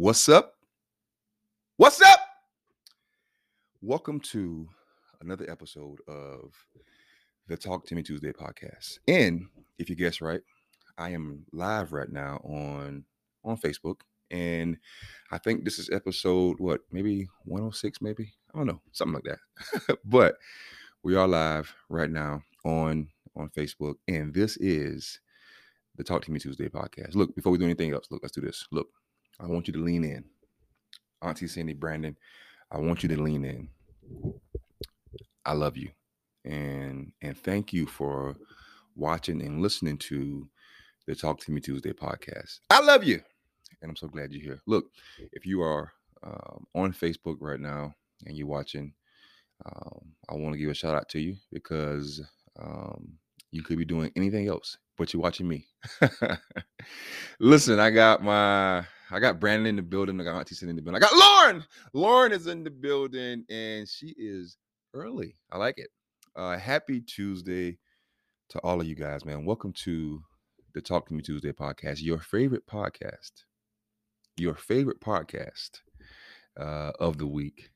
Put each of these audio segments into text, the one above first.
What's up? What's up? Welcome to another episode of the Talk to Me Tuesday podcast. And if you guess right, I am live right now on on Facebook. And I think this is episode what, maybe 106, maybe? I don't know, something like that. but we are live right now on on Facebook, and this is the Talk to Me Tuesday podcast. Look, before we do anything else, look, let's do this. Look, I want you to lean in. Auntie Cindy Brandon, I want you to lean in. I love you. And and thank you for watching and listening to the Talk to Me Tuesday podcast. I love you. And I'm so glad you're here. Look, if you are um, on Facebook right now and you're watching, um, I want to give a shout out to you because um, you could be doing anything else, but you're watching me. Listen, I got my I got Brandon in the building. I got Auntie Cindy in the building. I got Lauren. Lauren is in the building, and she is early. I like it. Uh, happy Tuesday to all of you guys, man. Welcome to the Talk to Me Tuesday podcast, your favorite podcast, your favorite podcast uh, of the week,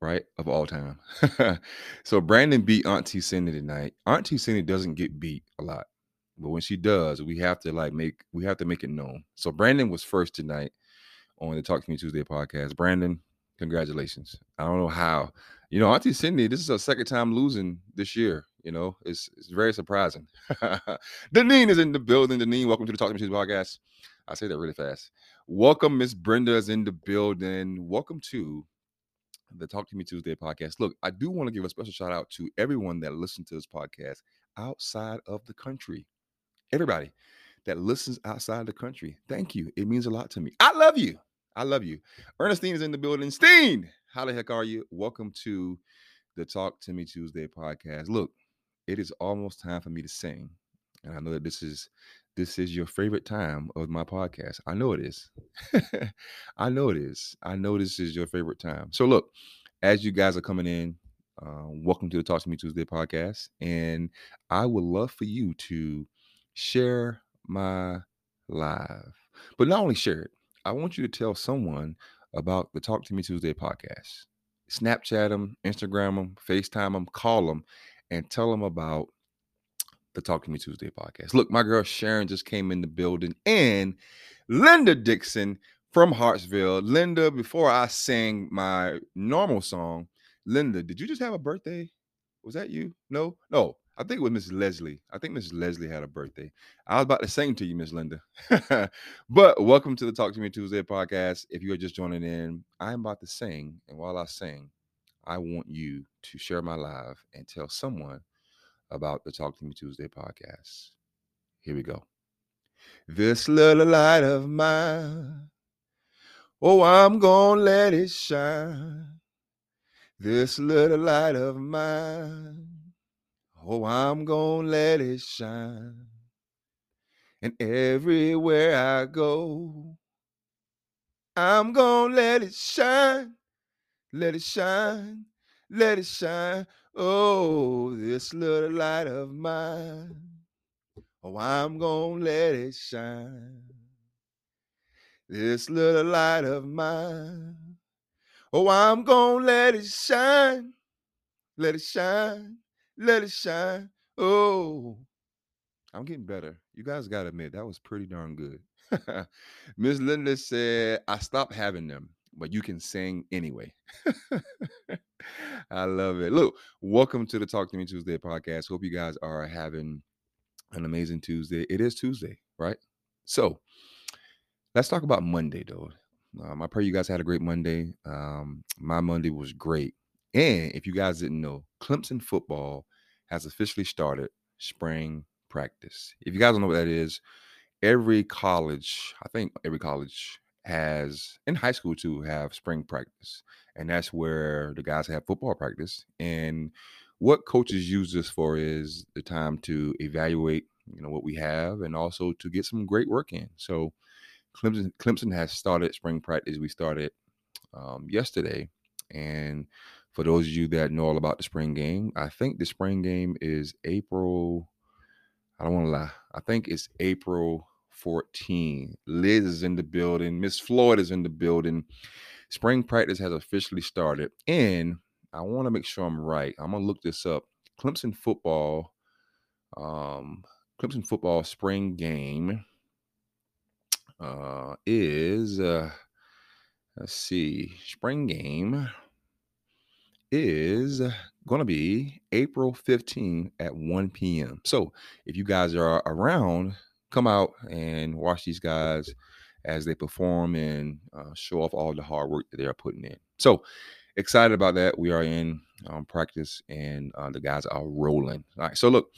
right? Of all time. so Brandon beat Auntie Cindy tonight. Auntie Cindy doesn't get beat a lot. But when she does, we have to like make we have to make it known. So Brandon was first tonight on the Talk to Me Tuesday podcast. Brandon, congratulations. I don't know how. You know, Auntie Cindy, this is her second time losing this year. You know, it's it's very surprising. Deneen is in the building. Deneen, welcome to the Talk to Me Tuesday podcast. I say that really fast. Welcome, Miss Brenda is in the building. Welcome to the Talk to Me Tuesday podcast. Look, I do want to give a special shout out to everyone that listened to this podcast outside of the country everybody that listens outside the country. Thank you. It means a lot to me. I love you. I love you. Ernestine is in the building. Steen, how the heck are you? Welcome to the Talk to Me Tuesday podcast. Look, it is almost time for me to sing. And I know that this is this is your favorite time of my podcast. I know it is. I know it is. I know this is your favorite time. So look, as you guys are coming in, uh, welcome to the Talk to Me Tuesday podcast. And I would love for you to share my live. But not only share it, I want you to tell someone about the Talk to Me Tuesday podcast. Snapchat them, Instagram them, FaceTime them, call them, and tell them about the Talk to Me Tuesday podcast. Look, my girl Sharon just came in the building, and Linda Dixon from Hartsville. Linda, before I sing my normal song, Linda, did you just have a birthday? Was that you? No, no. I think with Miss Leslie. I think Miss Leslie had a birthday. I was about to sing to you, Miss Linda. but welcome to the Talk to Me Tuesday podcast. If you are just joining in, I'm about to sing. And while I sing, I want you to share my live and tell someone about the Talk to Me Tuesday podcast. Here we go. This little light of mine, oh, I'm gonna let it shine. This little light of mine Oh, I'm gonna let it shine. And everywhere I go, I'm gonna let it shine. Let it shine. Let it shine. Oh, this little light of mine. Oh, I'm gonna let it shine. This little light of mine. Oh, I'm gonna let it shine. Let it shine let it shine. Oh, I'm getting better. You guys got to admit, that was pretty darn good. Miss Linda said, I stopped having them, but you can sing anyway. I love it. Look, welcome to the Talk to Me Tuesday podcast. Hope you guys are having an amazing Tuesday. It is Tuesday, right? So let's talk about Monday, though. Um, I pray you guys had a great Monday. Um, my Monday was great. And if you guys didn't know, Clemson football has officially started spring practice. If you guys don't know what that is, every college, I think every college has in high school too have spring practice. And that's where the guys have football practice. And what coaches use this for is the time to evaluate, you know, what we have and also to get some great work in. So Clemson Clemson has started spring practice. We started um, yesterday, and for those of you that know all about the spring game, I think the spring game is April. I don't want to lie. I think it's April 14. Liz is in the building. Miss Floyd is in the building. Spring practice has officially started. And I want to make sure I'm right. I'm gonna look this up. Clemson football, um, Clemson football spring game uh, is uh, let's see, spring game is going to be April 15 at 1 p.m. So if you guys are around, come out and watch these guys as they perform and uh, show off all the hard work that they are putting in. So excited about that. We are in um, practice and uh, the guys are rolling. All right. So look,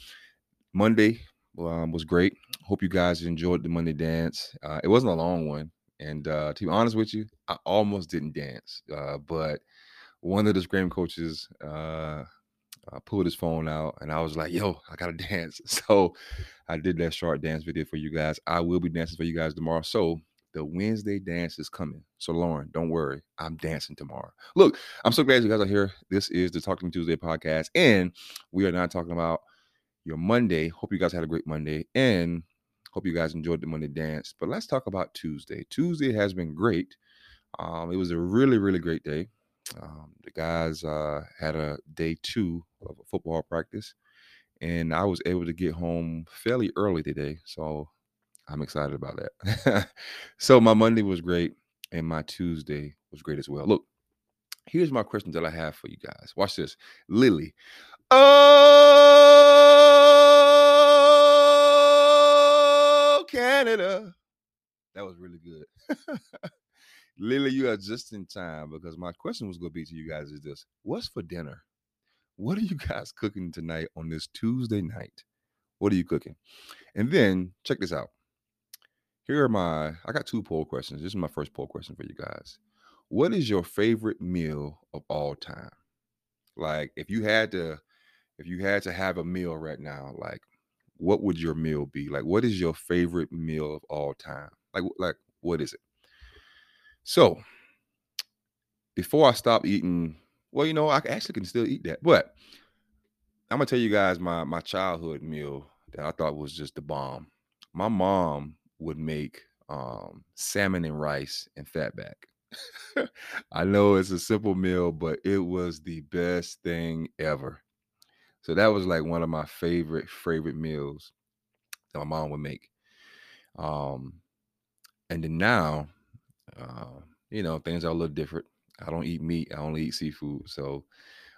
Monday um, was great. Hope you guys enjoyed the Monday dance. Uh, it wasn't a long one. And uh, to be honest with you, I almost didn't dance. Uh, but one of the scream coaches uh, uh, pulled his phone out and I was like, yo, I got to dance. So I did that short dance video for you guys. I will be dancing for you guys tomorrow. So the Wednesday dance is coming. So Lauren, don't worry, I'm dancing tomorrow. Look, I'm so glad you guys are here. This is the Talking Tuesday podcast, and we are not talking about your Monday. Hope you guys had a great Monday, and hope you guys enjoyed the Monday dance. But let's talk about Tuesday. Tuesday has been great. Um, it was a really, really great day. Um, the guys uh, had a day two of football practice, and I was able to get home fairly early today. So I'm excited about that. so my Monday was great, and my Tuesday was great as well. Look, here's my questions that I have for you guys. Watch this, Lily. Oh, Canada. That was really good. Lily, you are just in time because my question was going to be to you guys is this What's for dinner? What are you guys cooking tonight on this Tuesday night? What are you cooking? And then check this out here are my I got two poll questions. This is my first poll question for you guys. What is your favorite meal of all time? Like if you had to if you had to have a meal right now, like what would your meal be? Like what is your favorite meal of all time? Like like what is it? So, before I stop eating, well, you know, I actually can still eat that. But I'm gonna tell you guys my my childhood meal that I thought was just the bomb. My mom would make um, salmon and rice and fatback. I know it's a simple meal, but it was the best thing ever. So that was like one of my favorite favorite meals that my mom would make. Um, and then now, uh, you know, things are a little different. I don't eat meat. I only eat seafood. So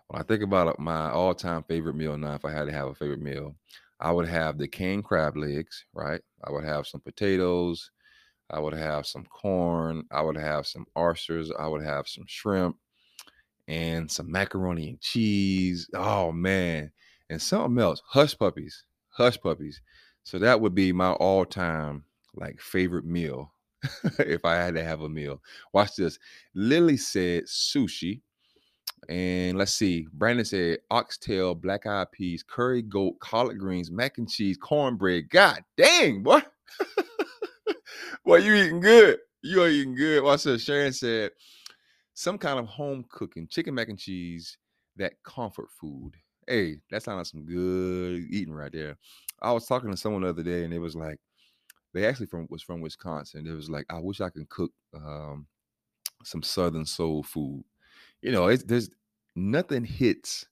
when I think about my all-time favorite meal now, if I had to have a favorite meal, I would have the canned crab legs, right? I would have some potatoes. I would have some corn. I would have some oysters. I would have some shrimp and some macaroni and cheese. Oh man. And something else. Hush puppies. Hush puppies. So that would be my all-time like favorite meal if I had to have a meal. Watch this. Lily said sushi. And let's see. Brandon said oxtail, black eyed peas, curry goat, collard greens, mac and cheese, cornbread. God dang, boy. boy, you eating good. You are eating good. Watch this. Sharon said some kind of home cooking, chicken mac and cheese, that comfort food. Hey, that sounds like some good eating right there. I was talking to someone the other day, and it was like they actually from was from Wisconsin. It was like I wish I could cook um, some Southern soul food you know, it's there's nothing hits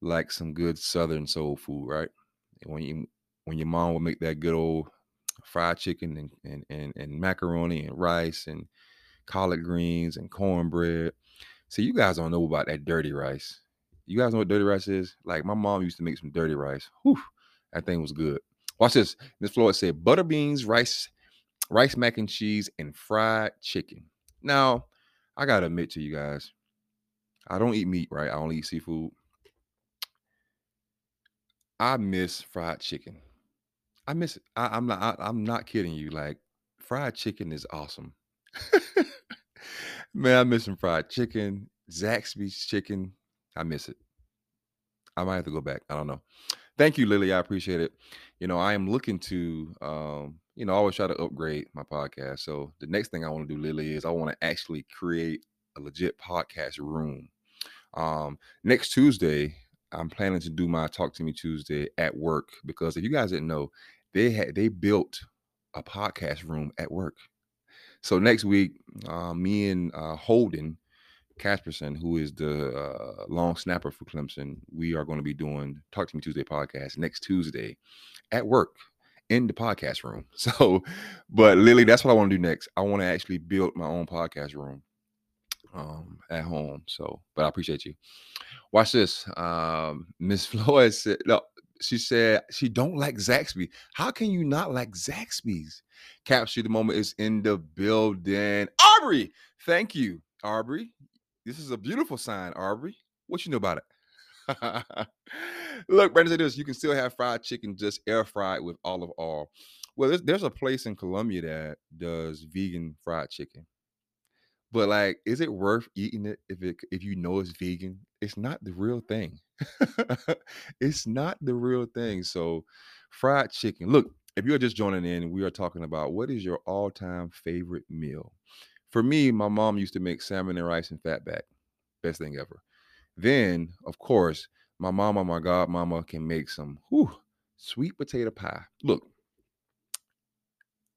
like some good Southern soul food, right? When you when your mom would make that good old fried chicken and and and, and macaroni and rice and collard greens and cornbread. See, you guys don't know about that dirty rice. You guys know what dirty rice is? Like my mom used to make some dirty rice. Whew, that thing was good. Watch this. Miss Floyd said butter beans, rice, rice mac and cheese, and fried chicken. Now, I gotta admit to you guys, I don't eat meat, right? I only eat seafood. I miss fried chicken. I miss it. I, am not. I, am not kidding you. Like fried chicken is awesome. Man, I miss some fried chicken. Zaxby's chicken. I miss it. I might have to go back. I don't know. Thank you, Lily. I appreciate it. You know, I am looking to, um, you know, always try to upgrade my podcast. So the next thing I want to do, Lily, is I want to actually create a legit podcast room. Um, next Tuesday, I'm planning to do my Talk to Me Tuesday at work because if you guys didn't know, they had they built a podcast room at work. So next week, uh, me and uh, Holden Casperson, who is the uh, long snapper for Clemson, we are going to be doing Talk to Me Tuesday podcast next Tuesday at work in the podcast room. So, but Lily, that's what I want to do next. I want to actually build my own podcast room um, at home. So, but I appreciate you. Watch this. Um, Miss Flores said, no, she said she don't like Zaxby. How can you not like Zaxby's? Capture the moment is in the building. Aubrey, thank you, Aubrey. This is a beautiful sign, Aubrey. What you know about it? Look, Brandon said this. You can still have fried chicken, just air fried with olive oil. Well, there's, there's a place in Columbia that does vegan fried chicken. But like, is it worth eating it if it if you know it's vegan? It's not the real thing. it's not the real thing. So, fried chicken. Look, if you're just joining in, we are talking about what is your all-time favorite meal. For me, my mom used to make salmon and rice and fatback. Best thing ever. Then, of course, my mama, my godmama can make some whew, sweet potato pie. Look,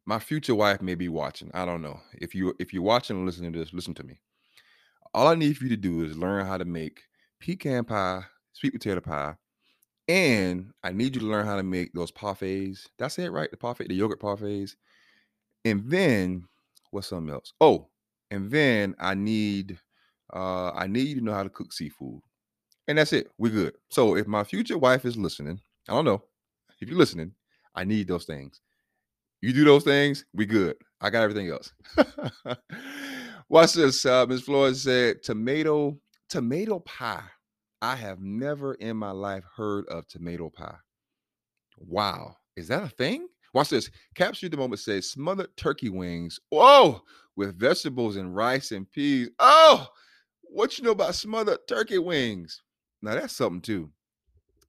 my future wife may be watching. I don't know. If you if you're watching and listening to this, listen to me. All I need for you to do is learn how to make pecan pie, sweet potato pie, and I need you to learn how to make those parfaits. That's it, right? The parfait, the yogurt parfaits. And then what's something else? Oh, and then I need uh I need you to know how to cook seafood. And that's it. We're good. So if my future wife is listening, I don't know. If you're listening, I need those things. You do those things, we good. I got everything else. Watch this. Uh, Ms. Flores said tomato tomato pie. I have never in my life heard of tomato pie. Wow, is that a thing? Watch this. Capture the moment says smothered turkey wings. Whoa, with vegetables and rice and peas. Oh, what you know about smothered turkey wings? Now that's something too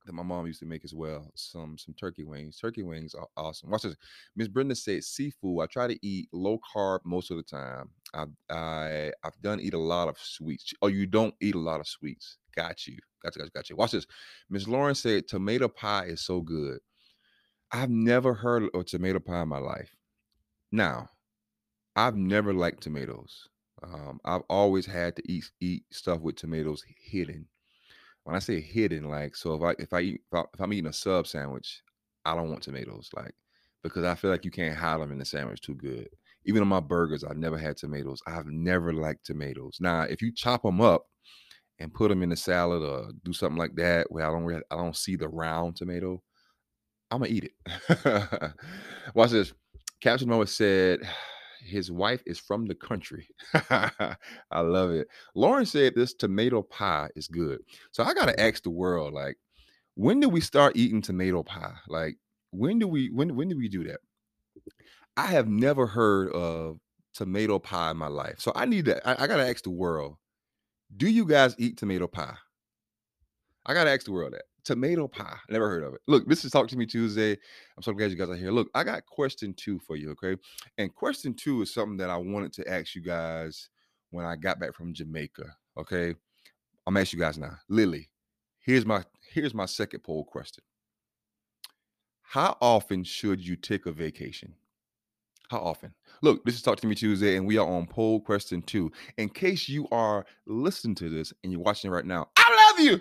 that my mom used to make as well. Some some turkey wings. Turkey wings are awesome. Watch this. Miss Brenda said seafood. I try to eat low carb most of the time. I I I've done eat a lot of sweets. Oh, you don't eat a lot of sweets. Got you. Got you. Got you. Got you. Watch this. Miss Lauren said tomato pie is so good. I've never heard of tomato pie in my life. Now, I've never liked tomatoes. Um, I've always had to eat eat stuff with tomatoes hidden when I say hidden, like so if I if I eat if, I, if I'm eating a sub sandwich, I don't want tomatoes, like because I feel like you can't hide them in the sandwich too good. Even on my burgers, I've never had tomatoes. I've never liked tomatoes. Now, if you chop them up and put them in a salad or do something like that, where I don't I don't see the round tomato, I'm gonna eat it. Watch this. Captain Moa said his wife is from the country. I love it. Lauren said this tomato pie is good. So I gotta ask the world, like, when do we start eating tomato pie? Like, when do we when when do we do that? I have never heard of tomato pie in my life. So I need to I, I gotta ask the world, do you guys eat tomato pie? I gotta ask the world that tomato pie. Never heard of it. Look, this is Talk to Me Tuesday. I'm so glad you guys are here. Look, I got question two for you, okay? And question two is something that I wanted to ask you guys when I got back from Jamaica. Okay. I'm asking you guys now. Lily, here's my here's my second poll question. How often should you take a vacation? How often? Look, this is Talk to Me Tuesday, and we are on poll question two. In case you are listening to this and you're watching it right now, I love you.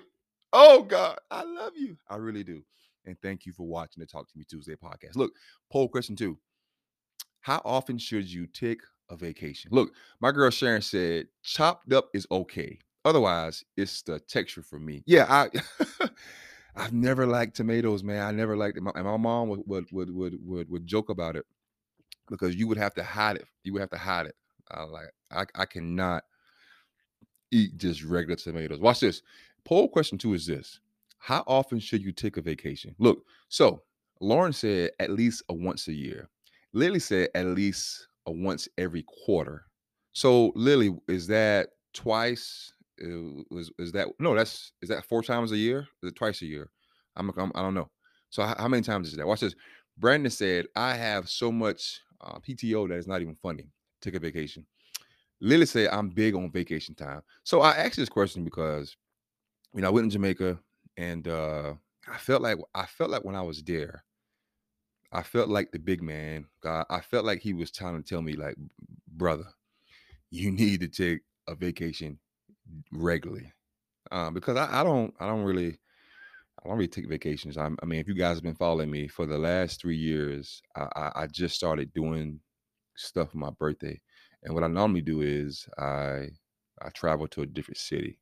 Oh God, I love you. I really do. And thank you for watching the Talk to Me Tuesday podcast. Look, poll question two. How often should you take a vacation? Look, my girl Sharon said chopped up is okay. Otherwise, it's the texture for me. Yeah, I I've never liked tomatoes, man. I never liked it. My, and my mom would would would would would, would joke about it because you would have to hide it. You would have to hide it. I like I, I cannot eat just regular tomatoes. Watch this. Poll question two is this How often should you take a vacation? Look, so Lauren said at least a once a year. Lily said at least a once every quarter. So Lily, is that twice? Uh, was is that no? That's is that four times a year? Is it twice a year? I'm, I'm I don't know. So how, how, many times is that? Watch this. Brandon said I have so much uh, PTO that it's not even funny. Take a vacation. Lily said I'm big on vacation time. So I asked this question because you know, I went to Jamaica and uh I felt like I felt like when I was there, I felt like the big man. God, I felt like he was trying to tell me, like, brother, you need to take a vacation regularly. Um, because I, I don't I don't really I don't really take vacations. I'm, i mean, if you guys have been following me for the last three years, I, I, I just started doing stuff for my birthday, and what I normally do is I I travel to a different city.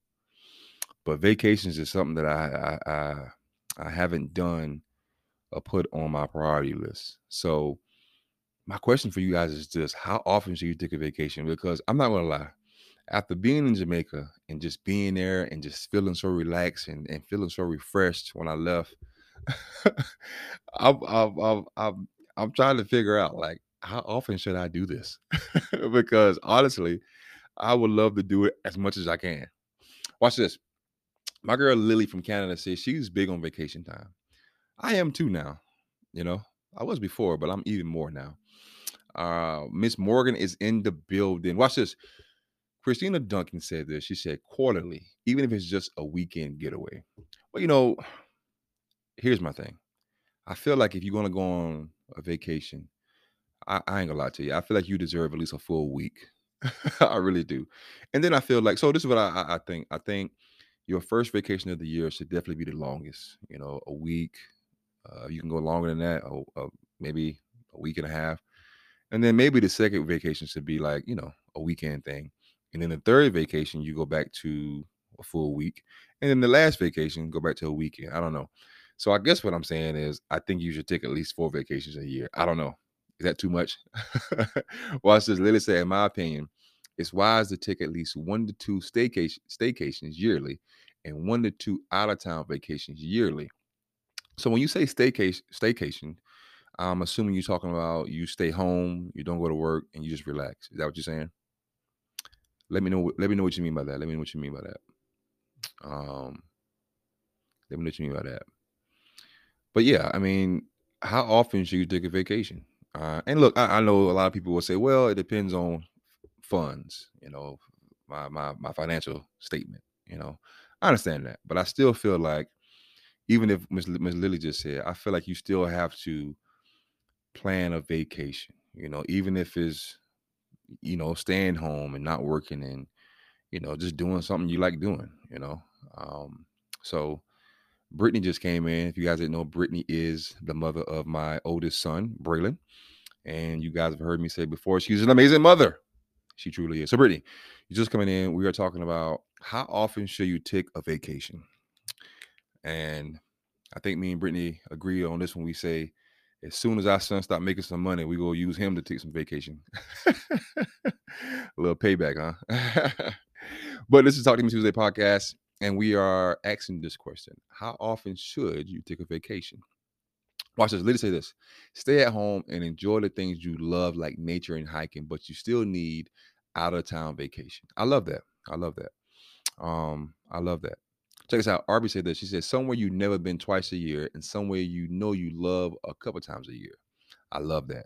But vacations is something that I I, I, I haven't done or put on my priority list. So my question for you guys is this: How often should you take a vacation? Because I'm not gonna lie, after being in Jamaica and just being there and just feeling so relaxed and, and feeling so refreshed when I left, I'm, I'm, I'm, I'm, I'm trying to figure out like how often should I do this? because honestly, I would love to do it as much as I can. Watch this. My girl Lily from Canada says she's big on vacation time. I am too now. You know, I was before, but I'm even more now. Uh, Miss Morgan is in the building. Watch this. Christina Duncan said this. She said quarterly, even if it's just a weekend getaway. Well, you know, here's my thing. I feel like if you're gonna go on a vacation, I, I ain't gonna lie to you. I feel like you deserve at least a full week. I really do. And then I feel like so. This is what I, I think. I think your first vacation of the year should definitely be the longest. You know, a week. Uh, you can go longer than that, or, or maybe a week and a half. And then maybe the second vacation should be like you know a weekend thing. And then the third vacation, you go back to a full week. And then the last vacation, go back to a weekend. I don't know. So I guess what I'm saying is I think you should take at least four vacations a year. I don't know. Is that too much? Watch this. Lily say, in my opinion, it's wise to take at least one to two staycation staycations yearly and one to two out of town vacations yearly. So when you say staycation, staycation, I'm assuming you're talking about you stay home, you don't go to work, and you just relax. Is that what you're saying? Let me know. Let me know what you mean by that. Let me know what you mean by that. Um, let me know what you mean by that. But yeah, I mean, how often should you take a vacation? Uh, and look, I, I, know a lot of people will say, well, it depends on funds. You know, my my my financial statement. You know, I understand that, but I still feel like, even if Miss Lily just said, I feel like you still have to plan a vacation. You know, even if it's you know, staying home and not working and, you know, just doing something you like doing, you know. Um, so Brittany just came in. If you guys didn't know, Brittany is the mother of my oldest son, Braylon. And you guys have heard me say before, she's an amazing mother. She truly is. So, Brittany, you're just coming in. We are talking about how often should you take a vacation? And I think me and Brittany agree on this when we say as soon as our son stop making some money, we go use him to take some vacation. a little payback, huh? but this is Talk to Me Tuesday podcast, and we are asking this question: How often should you take a vacation? Watch this. Let say this: Stay at home and enjoy the things you love, like nature and hiking, but you still need out of town vacation. I love that. I love that. Um, I love that. Check this out. Arby said this. She said, somewhere you've never been twice a year and somewhere you know you love a couple times a year. I love that.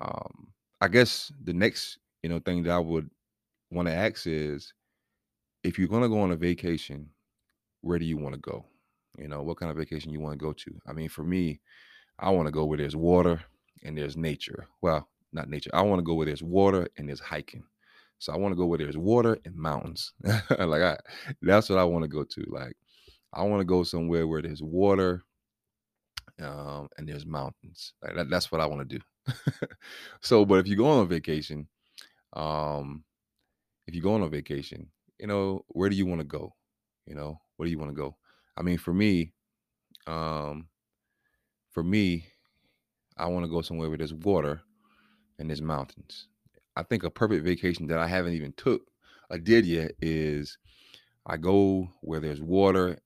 Um, I guess the next, you know, thing that I would want to ask is if you're gonna go on a vacation, where do you want to go? You know, what kind of vacation you want to go to? I mean, for me, I want to go where there's water and there's nature. Well, not nature. I want to go where there's water and there's hiking. So I want to go where there's water and mountains. like I, that's what I want to go to. Like I want to go somewhere where there's water um, and there's mountains. Like that, that's what I want to do. so, but if you go on vacation, um, if you go on a vacation, you know, where do you want to go? You know, where do you want to go? I mean, for me, um, for me, I want to go somewhere where there's water and there's mountains. I think a perfect vacation that I haven't even took I did yet is I go where there's water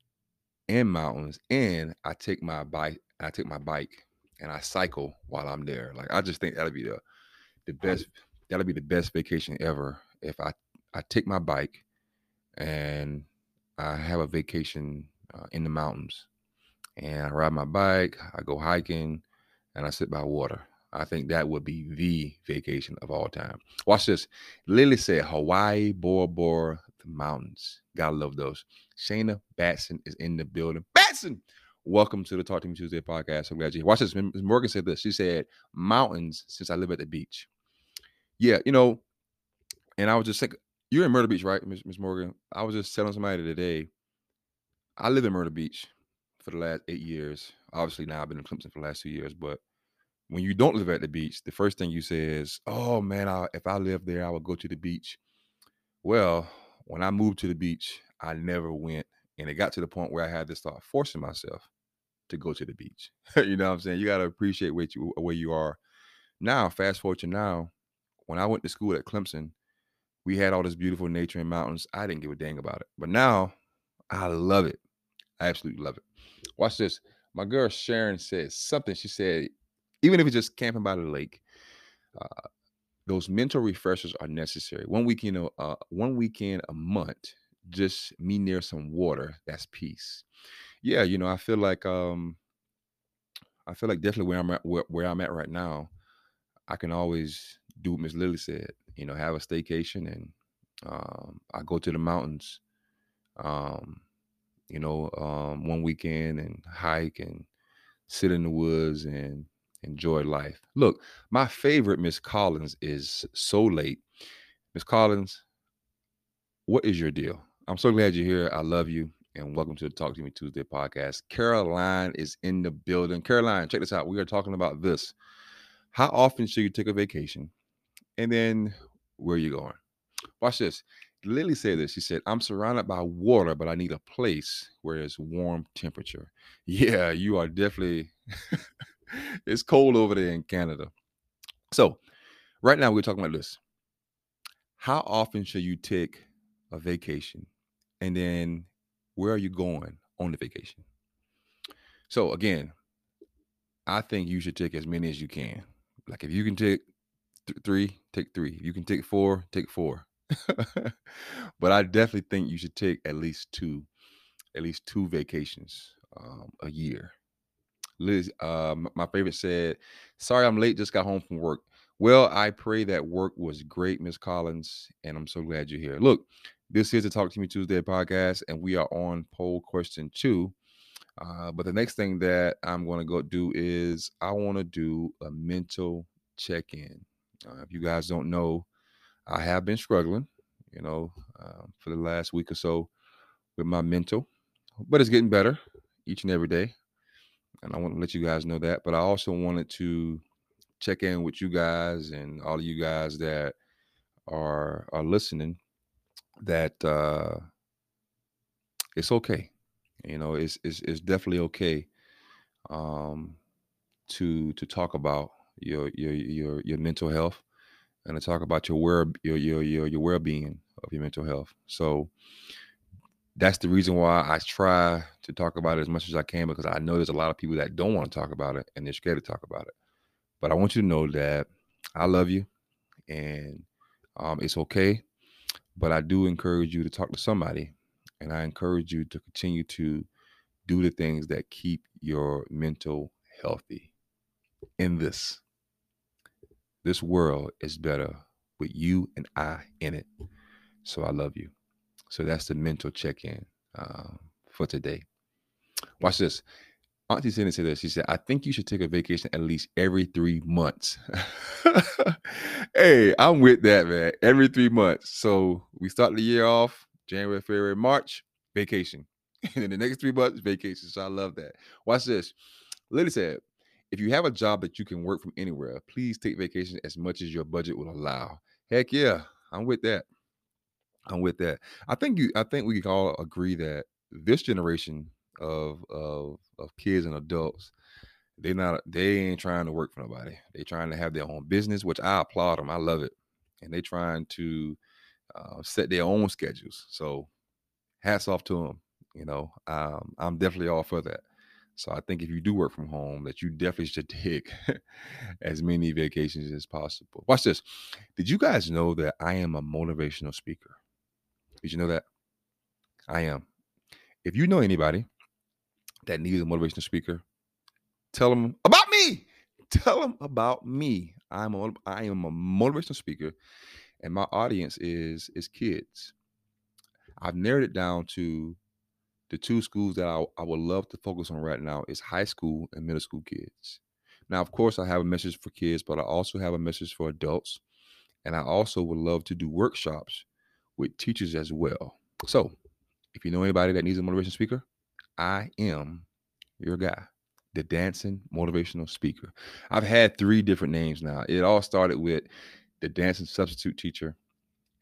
and mountains, and I take my bike. I take my bike and I cycle while I'm there. Like I just think that'll be the the best. That'll be the best vacation ever if I I take my bike and I have a vacation uh, in the mountains and I ride my bike. I go hiking and I sit by water. I think that would be the vacation of all time. Watch this. Lily said Hawaii, Bora Bora, the mountains. Gotta love those. Shayna Batson is in the building. Batson, Welcome to the Talk to Me Tuesday podcast. I'm glad here. Watch this. Morgan said this. She said, Mountains since I live at the beach. Yeah, you know, and I was just like, you're in Myrtle Beach, right, Ms. Morgan? I was just telling somebody today, I live in Myrtle Beach for the last eight years. Obviously, now I've been in Clemson for the last two years, but when you don't live at the beach, the first thing you say is, "Oh man, I, if I lived there, I would go to the beach." Well, when I moved to the beach, I never went, and it got to the point where I had to start forcing myself to go to the beach. you know what I'm saying? You got to appreciate where you where you are. Now, fast forward to now, when I went to school at Clemson, we had all this beautiful nature and mountains. I didn't give a dang about it, but now I love it. I absolutely love it. Watch this. My girl Sharon said something. She said, even if it's just camping by the lake, uh, those mental refreshers are necessary. One weekend, uh, one weekend a month, just me near some water. That's peace. Yeah, you know, I feel like um, I feel like definitely where I'm at, where, where I'm at right now, I can always do what Miss Lily said. You know, have a staycation, and um, I go to the mountains. Um, you know, um, one weekend and hike and sit in the woods and enjoy life. Look, my favorite Miss Collins is so late. Miss Collins, what is your deal? I'm so glad you're here. I love you. And welcome to the Talk to Me Tuesday podcast. Caroline is in the building. Caroline, check this out. We are talking about this. How often should you take a vacation? And then where are you going? Watch this. Lily said this. She said, I'm surrounded by water, but I need a place where it's warm temperature. Yeah, you are definitely, it's cold over there in Canada. So, right now, we're talking about this. How often should you take a vacation? And then where are you going on the vacation? So, again, I think you should take as many as you can. Like, if you can take th- three, take three. If you can take four, take four but I definitely think you should take at least two, at least two vacations um, a year. Liz, uh, my favorite said, "Sorry, I'm late. Just got home from work." Well, I pray that work was great, Miss Collins, and I'm so glad you're here. Look, this is the Talk to Me Tuesday podcast, and we are on poll question two. Uh, but the next thing that I'm going to go do is I want to do a mental check-in. Uh, if you guys don't know, I have been struggling, you know, uh, for the last week or so with my mental, but it's getting better each and every day. And I want to let you guys know that. But I also wanted to check in with you guys and all of you guys that are are listening that uh it's okay. You know, it's it's, it's definitely okay um to to talk about your your your your mental health and to talk about your well your your your, your well being of your mental health. So that's the reason why I try to talk about it as much as I can because I know there's a lot of people that don't want to talk about it and they're scared to talk about it. But I want you to know that I love you and um, it's okay. But I do encourage you to talk to somebody and I encourage you to continue to do the things that keep your mental healthy in this this world is better with you and I in it. So I love you. So that's the mental check in um, for today. Watch this. Auntie Cindy said this. She said, I think you should take a vacation at least every three months. hey, I'm with that, man. Every three months. So we start the year off January, February, March, vacation. And then the next three months, vacation. So I love that. Watch this. Lily said, if you have a job that you can work from anywhere, please take vacation as much as your budget will allow. Heck yeah, I'm with that. I'm with that. I think you I think we can all agree that this generation of of of kids and adults, they not they ain't trying to work for nobody. They trying to have their own business, which I applaud them. I love it, and they trying to uh, set their own schedules. So, hats off to them. You know, um, I'm definitely all for that. So I think if you do work from home, that you definitely should take as many vacations as possible. Watch this. Did you guys know that I am a motivational speaker? Did you know that? I am. If you know anybody that needs a motivational speaker, tell them about me. Tell them about me. I'm a, I am a motivational speaker, and my audience is is kids. I've narrowed it down to the two schools that I, I would love to focus on right now is high school and middle school kids. Now, of course, I have a message for kids, but I also have a message for adults. And I also would love to do workshops with teachers as well. So, if you know anybody that needs a motivation speaker, I am your guy, the dancing motivational speaker. I've had three different names now. It all started with the dancing substitute teacher,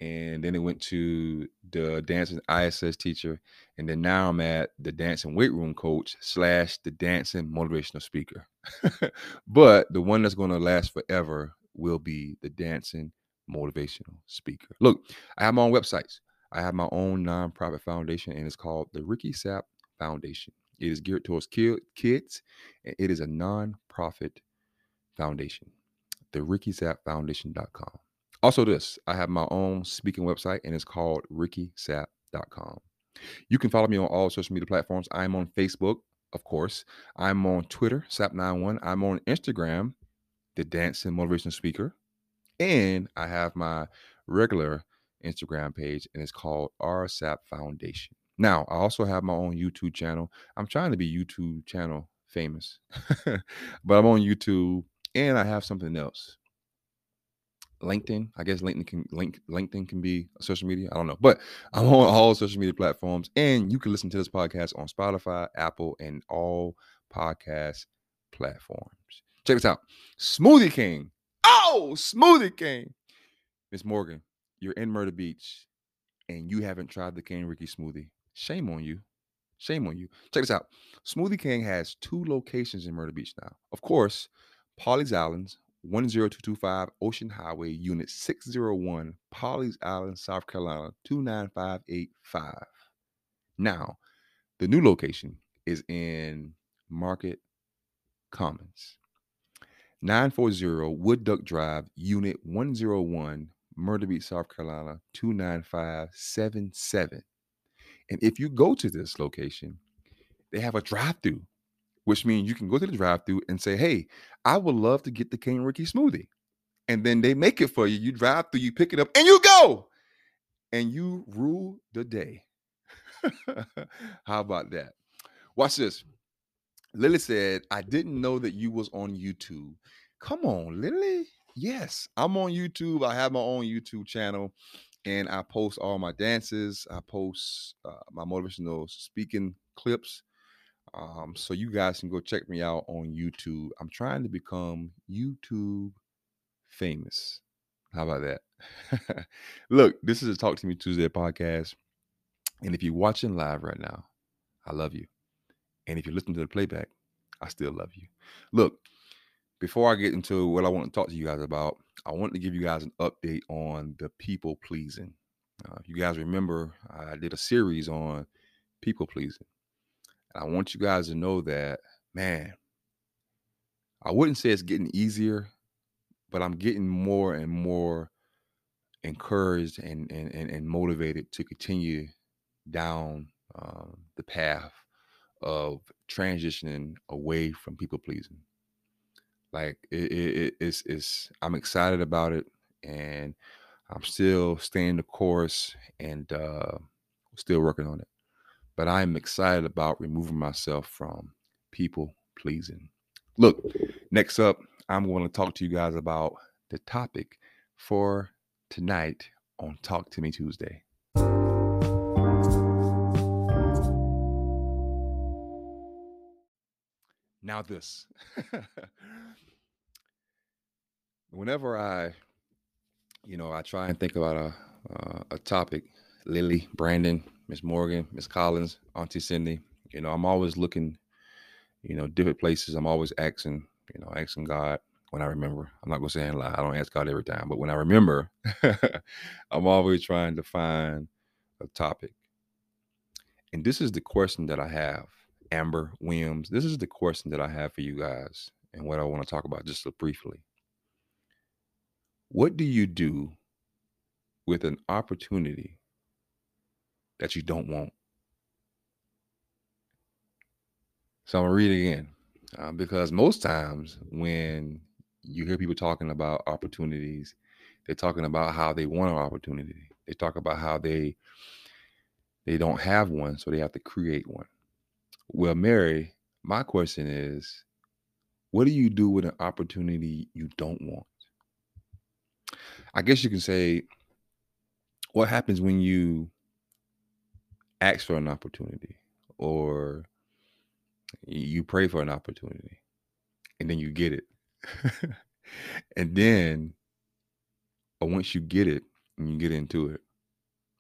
and then it went to the dancing ISS teacher, and then now I'm at the dancing weight room coach slash the dancing motivational speaker. but the one that's going to last forever will be the dancing motivational speaker. Look, I have my own websites. I have my own nonprofit foundation, and it's called the Ricky Sapp Foundation. It is geared towards kids, and it is a nonprofit foundation. The RickySappFoundation.com. Also, this I have my own speaking website, and it's called RickySapp.com. You can follow me on all social media platforms. I'm on Facebook, of course. I'm on Twitter, Sapp91. I'm on Instagram, the Dancing Motivation Speaker. And I have my regular Instagram page, and it's called RSAP Foundation. Now, I also have my own YouTube channel. I'm trying to be YouTube channel famous, but I'm on YouTube, and I have something else. LinkedIn. I guess LinkedIn can link LinkedIn can be social media. I don't know, but I'm on all social media platforms, and you can listen to this podcast on Spotify, Apple, and all podcast platforms. Check this out, Smoothie King. Oh, Smoothie King. Miss Morgan, you're in Murder Beach, and you haven't tried the King Ricky smoothie. Shame on you. Shame on you. Check this out. Smoothie King has two locations in Myrtle Beach now. Of course, Pawleys Islands, 10225 Ocean Highway, Unit 601, Pawleys Island, South Carolina, 29585. Now, the new location is in Market Commons. 940 Wood Duck Drive, Unit 101, Myrtle Beach, South Carolina, 29577. And if you go to this location, they have a drive through, which means you can go to the drive through and say, Hey, I would love to get the King Ricky smoothie. And then they make it for you. You drive through, you pick it up, and you go. And you rule the day. How about that? Watch this. Lily said, I didn't know that you was on YouTube. Come on, Lily. Yes, I'm on YouTube. I have my own YouTube channel and I post all my dances. I post uh, my motivational speaking clips. Um, so you guys can go check me out on YouTube. I'm trying to become YouTube famous. How about that? Look, this is a Talk to Me Tuesday podcast. And if you're watching live right now, I love you. And if you're listening to the playback, I still love you. Look, before I get into what I want to talk to you guys about, I want to give you guys an update on the people pleasing. Uh, if you guys remember, I did a series on people pleasing. And I want you guys to know that, man, I wouldn't say it's getting easier, but I'm getting more and more encouraged and and, and, and motivated to continue down um, the path of transitioning away from people pleasing. Like it, it, it's it's I'm excited about it, and I'm still staying the course and uh, still working on it. But I'm excited about removing myself from people pleasing. Look, next up, I'm going to talk to you guys about the topic for tonight on Talk to Me Tuesday. Now, this. whenever I, you know, I try and think about a uh, a topic, Lily, Brandon, Miss Morgan, Miss Collins, Auntie Cindy, you know, I'm always looking, you know, different places. I'm always asking, you know, asking God when I remember. I'm not gonna say a lie. I don't ask God every time, but when I remember, I'm always trying to find a topic. And this is the question that I have, Amber Williams. This is the question that I have for you guys, and what I want to talk about just briefly. What do you do with an opportunity that you don't want? So I'm gonna read it again uh, because most times when you hear people talking about opportunities, they're talking about how they want an opportunity. They talk about how they they don't have one, so they have to create one. Well, Mary, my question is what do you do with an opportunity you don't want? I guess you can say, what happens when you ask for an opportunity or you pray for an opportunity and then you get it? and then or once you get it and you get into it,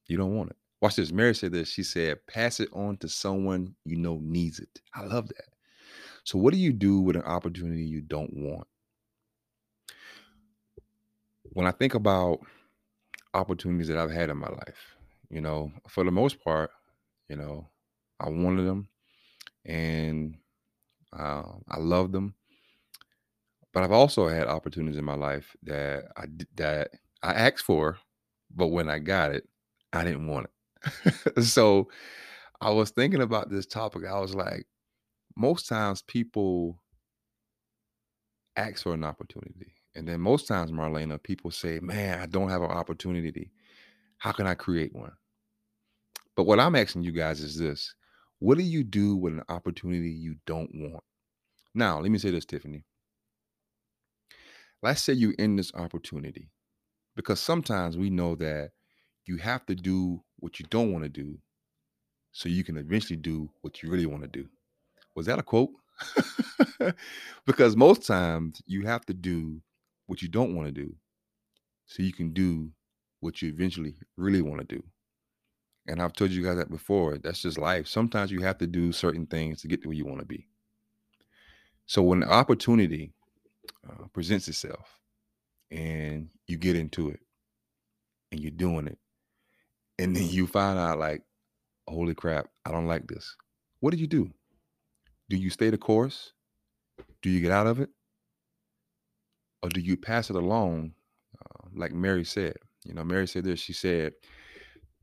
you don't want it. Watch this. Mary said this. She said, pass it on to someone you know needs it. I love that. So, what do you do with an opportunity you don't want? When I think about opportunities that I've had in my life, you know, for the most part, you know, I wanted them and uh, I loved them. But I've also had opportunities in my life that I that I asked for, but when I got it, I didn't want it. so I was thinking about this topic. I was like, most times people ask for an opportunity. And then most times, Marlena, people say, Man, I don't have an opportunity. How can I create one? But what I'm asking you guys is this What do you do with an opportunity you don't want? Now, let me say this, Tiffany. Let's say you in this opportunity because sometimes we know that you have to do what you don't want to do so you can eventually do what you really want to do. Was that a quote? because most times you have to do what you don't want to do so you can do what you eventually really want to do. And I've told you guys that before. That's just life. Sometimes you have to do certain things to get to where you want to be. So when the opportunity uh, presents itself and you get into it and you're doing it, and then you find out, like, holy crap, I don't like this. What do you do? Do you stay the course? Do you get out of it? Or do you pass it along, uh, like Mary said? You know, Mary said this. She said,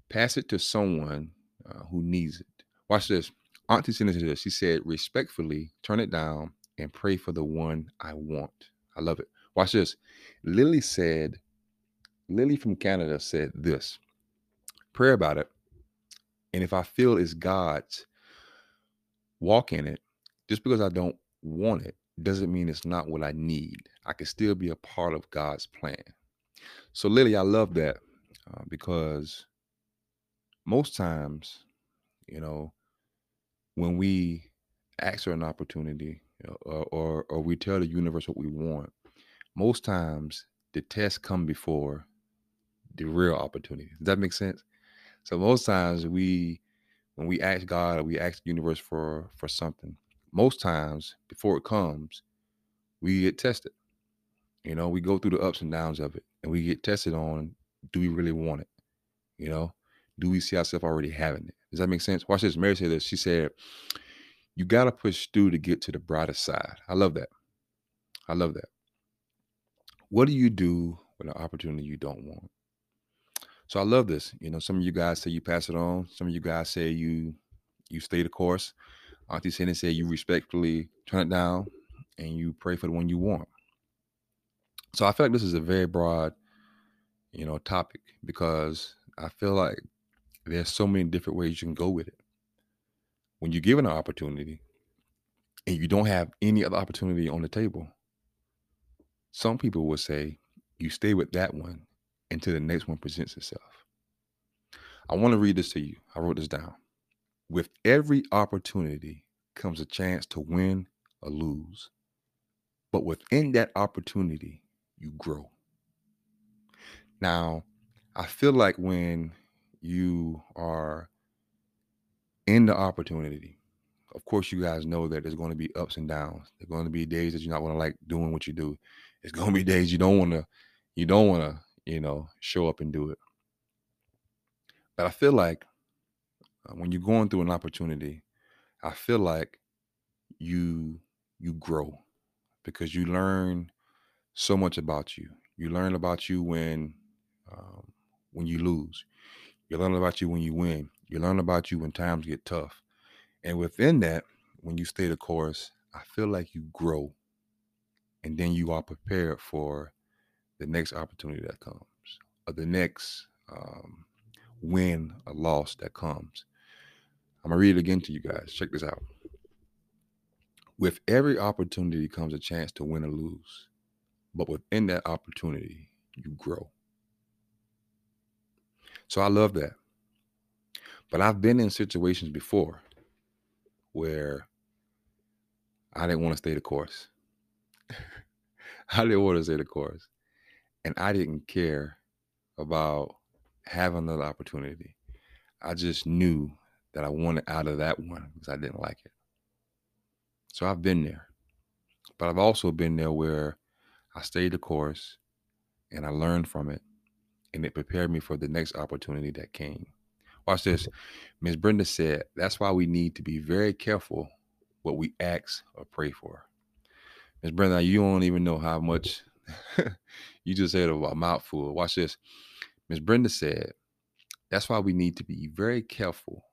pass it to someone uh, who needs it. Watch this. Auntie sent it to this. She said, respectfully turn it down and pray for the one I want. I love it. Watch this. Lily said, Lily from Canada said this pray about it. And if I feel it's God's, walk in it just because I don't want it doesn't mean it's not what I need. I can still be a part of God's plan. So, Lily, I love that uh, because most times, you know, when we ask for an opportunity or, or, or we tell the universe what we want, most times the tests come before the real opportunity. Does that make sense? So most times we when we ask God or we ask the universe for for something, most times before it comes, we get tested. You know, we go through the ups and downs of it and we get tested on do we really want it? You know, do we see ourselves already having it? Does that make sense? Watch this. Mary said this. She said, You gotta push through to get to the brighter side. I love that. I love that. What do you do with an opportunity you don't want? So I love this. You know, some of you guys say you pass it on. Some of you guys say you you stay the course. Auntie Sandy said you respectfully turn it down and you pray for the one you want. So I feel like this is a very broad, you know, topic because I feel like there's so many different ways you can go with it. When you're given an opportunity and you don't have any other opportunity on the table, some people will say you stay with that one until the next one presents itself. I want to read this to you. I wrote this down. With every opportunity comes a chance to win or lose. But within that opportunity, you grow. Now, I feel like when you are in the opportunity, of course, you guys know that there's going to be ups and downs. There's going to be days that you're not going to like doing what you do. It's going to be days you don't want to, you don't want to you know, show up and do it. But I feel like uh, when you're going through an opportunity, I feel like you you grow because you learn so much about you. You learn about you when um, when you lose. You learn about you when you win. You learn about you when times get tough. And within that, when you stay the course, I feel like you grow. And then you are prepared for the next opportunity that comes, or the next um, win or loss that comes. I'm gonna read it again to you guys. Check this out. With every opportunity comes a chance to win or lose, but within that opportunity, you grow. So I love that. But I've been in situations before where I didn't want to stay the course. I didn't want to stay the course. And I didn't care about having another opportunity. I just knew that I wanted out of that one because I didn't like it. So I've been there. But I've also been there where I stayed the course and I learned from it and it prepared me for the next opportunity that came. Watch this. Mm-hmm. Ms. Brenda said, that's why we need to be very careful what we ask or pray for. Ms. Brenda, you don't even know how much you just said a mouthful. Watch this. Ms. Brenda said, that's why we need to be very careful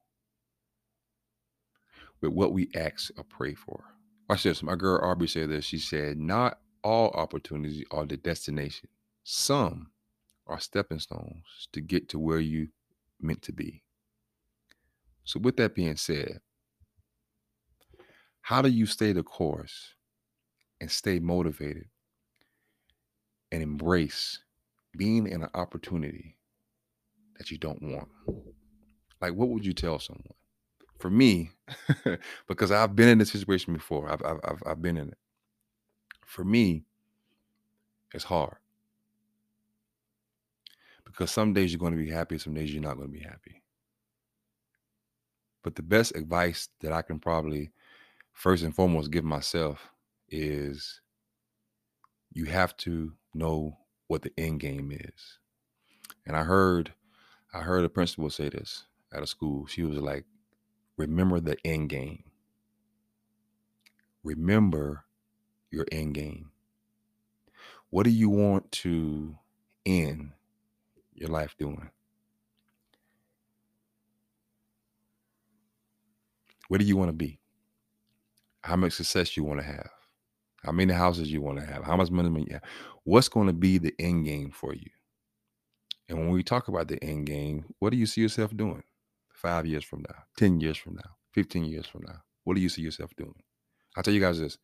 with what we ask or pray for. Watch this. My girl Aubrey said this. She said, Not all opportunities are the destination. Some are stepping stones to get to where you meant to be. So, with that being said, how do you stay the course and stay motivated and embrace being in an opportunity that you don't want? Like, what would you tell someone? For me, because I've been in this situation before, I've, I've, I've been in it. For me, it's hard because some days you're going to be happy, some days you're not going to be happy. But the best advice that I can probably first and foremost give myself is you have to know what the end game is. And I heard I heard a principal say this at a school. She was like, remember the end game. Remember your end game. What do you want to end your life doing? Where do you want to be? How much success you want to have? How many houses you want to have? How much money you have? What's going to be the end game for you? And when we talk about the end game, what do you see yourself doing five years from now, 10 years from now, 15 years from now? What do you see yourself doing? I'll tell you guys this.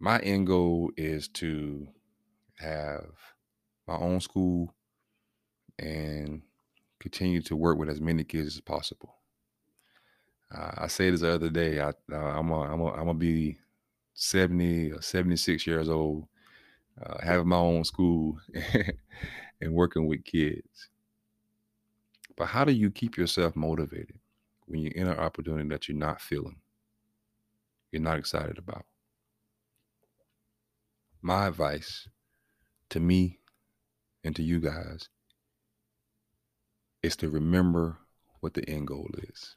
My end goal is to have my own school and continue to work with as many kids as possible. Uh, I said this the other day. I, uh, I'm a, I'm a, I'm gonna be 70 or 76 years old, uh, having my own school and working with kids. But how do you keep yourself motivated when you're in an opportunity that you're not feeling, you're not excited about? My advice to me and to you guys is to remember what the end goal is.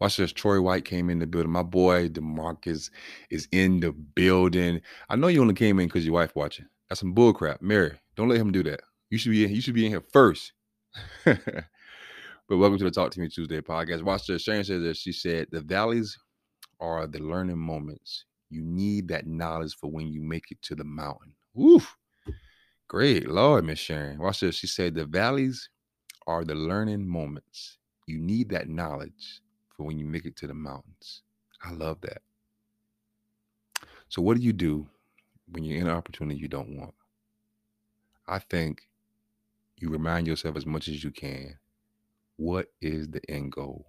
Watch this. Troy White came in the building. My boy Demarcus is in the building. I know you only came in because your wife watching. That's some bullcrap. Mary, don't let him do that. You should be in, you should be in here first. but welcome to the Talk to Me Tuesday podcast. Watch this. Sharon says this. She said the valleys are the learning moments. You need that knowledge for when you make it to the mountain. Woof. Great Lord, Miss Sharon. Watch this. She said the valleys are the learning moments. You need that knowledge for when you make it to the mountains. I love that. So, what do you do when you're in an opportunity you don't want? I think you remind yourself as much as you can what is the end goal?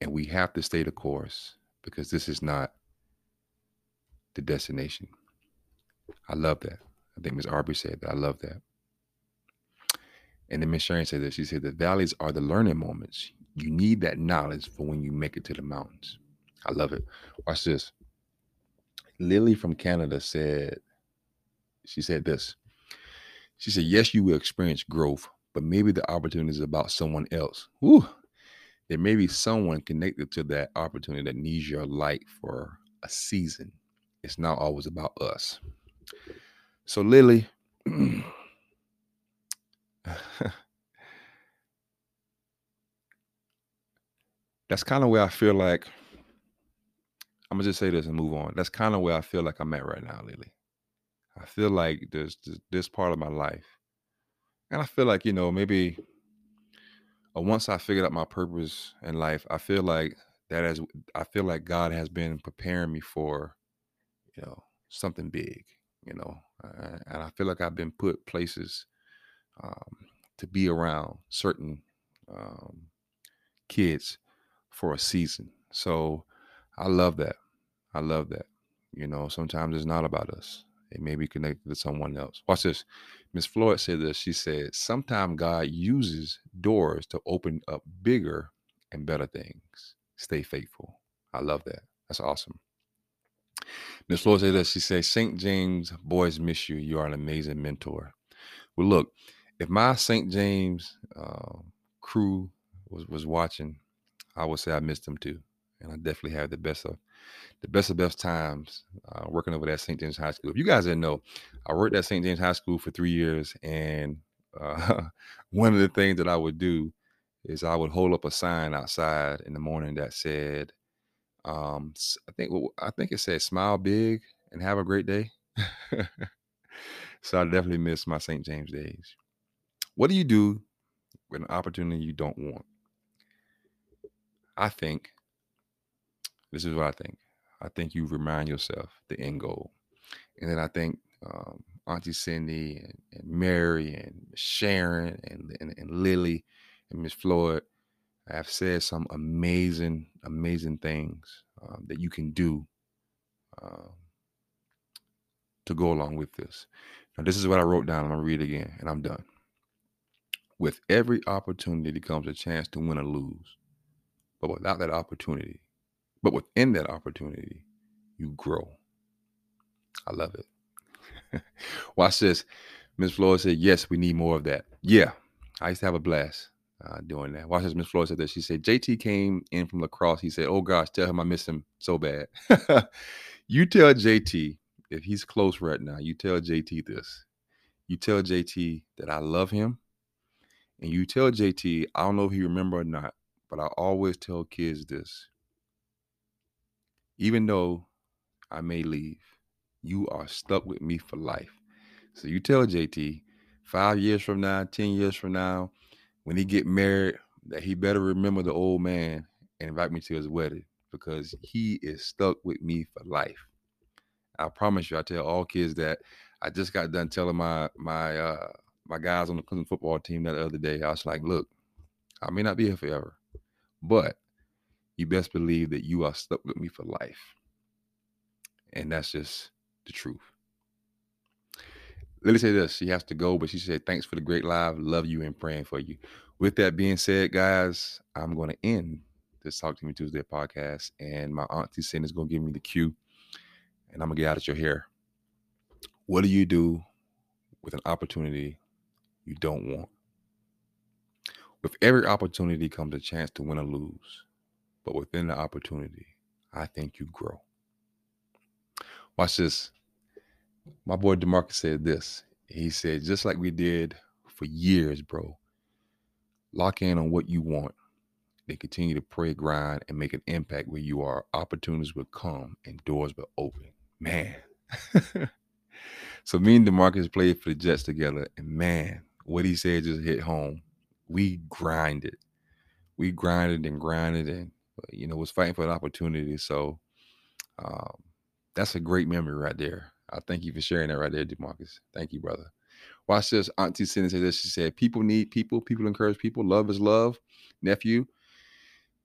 And we have to stay the course because this is not the destination. I love that. I think Ms. Aubrey said that. I love that. And then Miss Sharon said this. she said the valleys are the learning moments. You need that knowledge for when you make it to the mountains. I love it. Watch this. Lily from Canada said, she said this. She said, Yes, you will experience growth, but maybe the opportunity is about someone else. Woo! There may be someone connected to that opportunity that needs your light for a season. It's not always about us. So, Lily, that's kind of where I feel like I'm gonna just say this and move on. That's kind of where I feel like I'm at right now, Lily. I feel like there's this, part of my life, and I feel like you know maybe uh, once I figured out my purpose in life, I feel like that as I feel like God has been preparing me for, you know, something big, you know, uh, and I feel like I've been put places um, to be around certain um, kids for a season. So I love that. I love that. You know, sometimes it's not about us. It may be connected to someone else. Watch this. Miss Floyd said this. She said, Sometimes God uses doors to open up bigger and better things. Stay faithful. I love that. That's awesome. Miss Floyd said this. She said, St. James boys miss you. You are an amazing mentor. Well, look, if my St. James uh, crew was was watching, I would say I missed them too, and I definitely had the best of the best of best times uh, working over at St. James High School. If you guys didn't know, I worked at St. James High School for three years, and uh, one of the things that I would do is I would hold up a sign outside in the morning that said, um, I think I think it said "Smile big and have a great day." so I definitely miss my St. James days. What do you do with an opportunity you don't want? I think this is what I think. I think you remind yourself the end goal. And then I think um, Auntie Cindy and, and, Mary and Sharon and, and, and Lily and Miss Floyd have said some amazing, amazing things um, that you can do um, to go along with this. Now, this is what I wrote down. I'm going to read it again and I'm done. With every opportunity comes a chance to win or lose. But without that opportunity, but within that opportunity, you grow. I love it. Watch this. Miss Floyd said, Yes, we need more of that. Yeah, I used to have a blast uh, doing that. Watch this. Miss Floyd said that. She said, JT came in from lacrosse. He said, Oh gosh, tell him I miss him so bad. you tell JT, if he's close right now, you tell JT this. You tell JT that I love him. And you tell JT, I don't know if he remember or not, but I always tell kids this even though I may leave, you are stuck with me for life. So you tell JT five years from now, 10 years from now, when he get married, that he better remember the old man and invite me to his wedding because he is stuck with me for life. I promise you, I tell all kids that. I just got done telling my my uh my guys on the Clemson football team that other day. I was like, look, I may not be here forever, but you best believe that you are stuck with me for life. And that's just the truth. Lily said this. She has to go, but she said, Thanks for the great live. Love you and praying for you. With that being said, guys, I'm going to end this Talk to Me Tuesday podcast. And my auntie Cindy is going to give me the cue. And I'm going to get out of your hair. What do you do with an opportunity you don't want? With every opportunity comes a chance to win or lose but within the opportunity, I think you grow. Watch this. My boy DeMarcus said this. He said, just like we did for years, bro, lock in on what you want, then continue to pray, grind, and make an impact where you are. Opportunities will come and doors will open. Man. so me and DeMarcus played for the Jets together, and man, what he said just hit home. We grinded. We grinded and grinded and you know, was fighting for an opportunity. So um, that's a great memory right there. I thank you for sharing that right there, Demarcus. Thank you, brother. Watch this. Auntie Cindy said this. She said, People need people. People encourage people. Love is love. Nephew,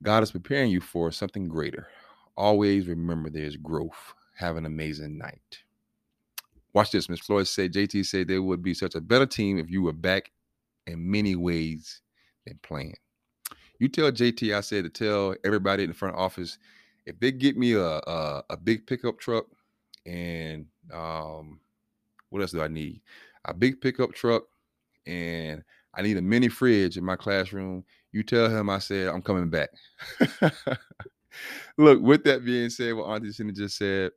God is preparing you for something greater. Always remember there's growth. Have an amazing night. Watch this. Miss Floyd said, JT said there would be such a better team if you were back in many ways than playing. You tell JT I said to tell everybody in the front office if they get me a a, a big pickup truck and um what else do I need? A big pickup truck and I need a mini fridge in my classroom. You tell him I said I'm coming back. Look, with that being said, what Auntie Cindy just said,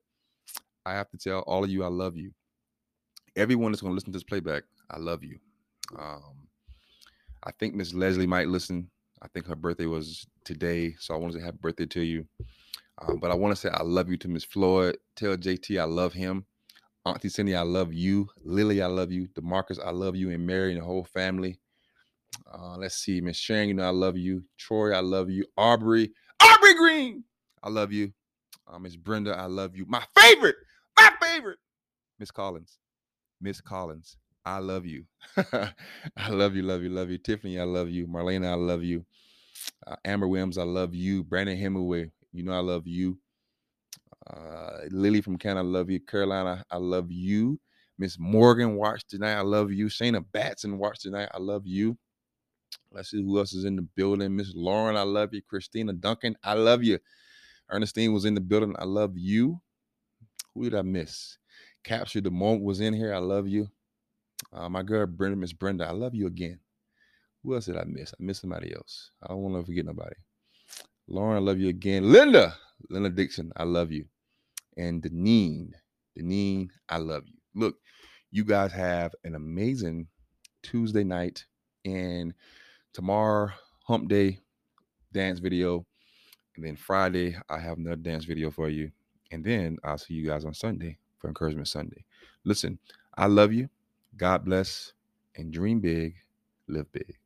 I have to tell all of you I love you. Everyone that's going to listen to this playback, I love you. Um, I think Miss Leslie might listen. I think her birthday was today, so I want to say happy birthday to you. Um, but I want to say I love you to Miss Floyd. Tell JT I love him. Auntie Cindy, I love you. Lily, I love you. Demarcus, I love you. And Mary and the whole family. Uh, let's see, Miss Sharon, you know I love you. Troy, I love you. Aubrey, Aubrey Green, I love you. Uh, Miss Brenda, I love you. My favorite, my favorite, Miss Collins, Miss Collins, I love you. I love you, love you, love you. Tiffany, I love you. Marlena, I love you. Uh, Amber Williams, I love you. Brandon Hemingway, you know I love you. Uh, Lily from Canada, I love you. Carolina, I love you. Miss Morgan watched tonight. I love you. Shayna Batson watched tonight. I love you. Let's see who else is in the building. Miss Lauren, I love you. Christina Duncan, I love you. Ernestine was in the building. I love you. Who did I miss? Capture the moment was in here. I love you. Uh, my girl Brenda, Miss Brenda, I love you again. Who else did I miss? I miss somebody else. I don't want to forget nobody. Lauren, I love you again. Linda, Linda Dixon, I love you. And Deneen, Deneen, I love you. Look, you guys have an amazing Tuesday night. And tomorrow, hump day dance video. And then Friday, I have another dance video for you. And then I'll see you guys on Sunday for Encouragement Sunday. Listen, I love you. God bless. And dream big, live big.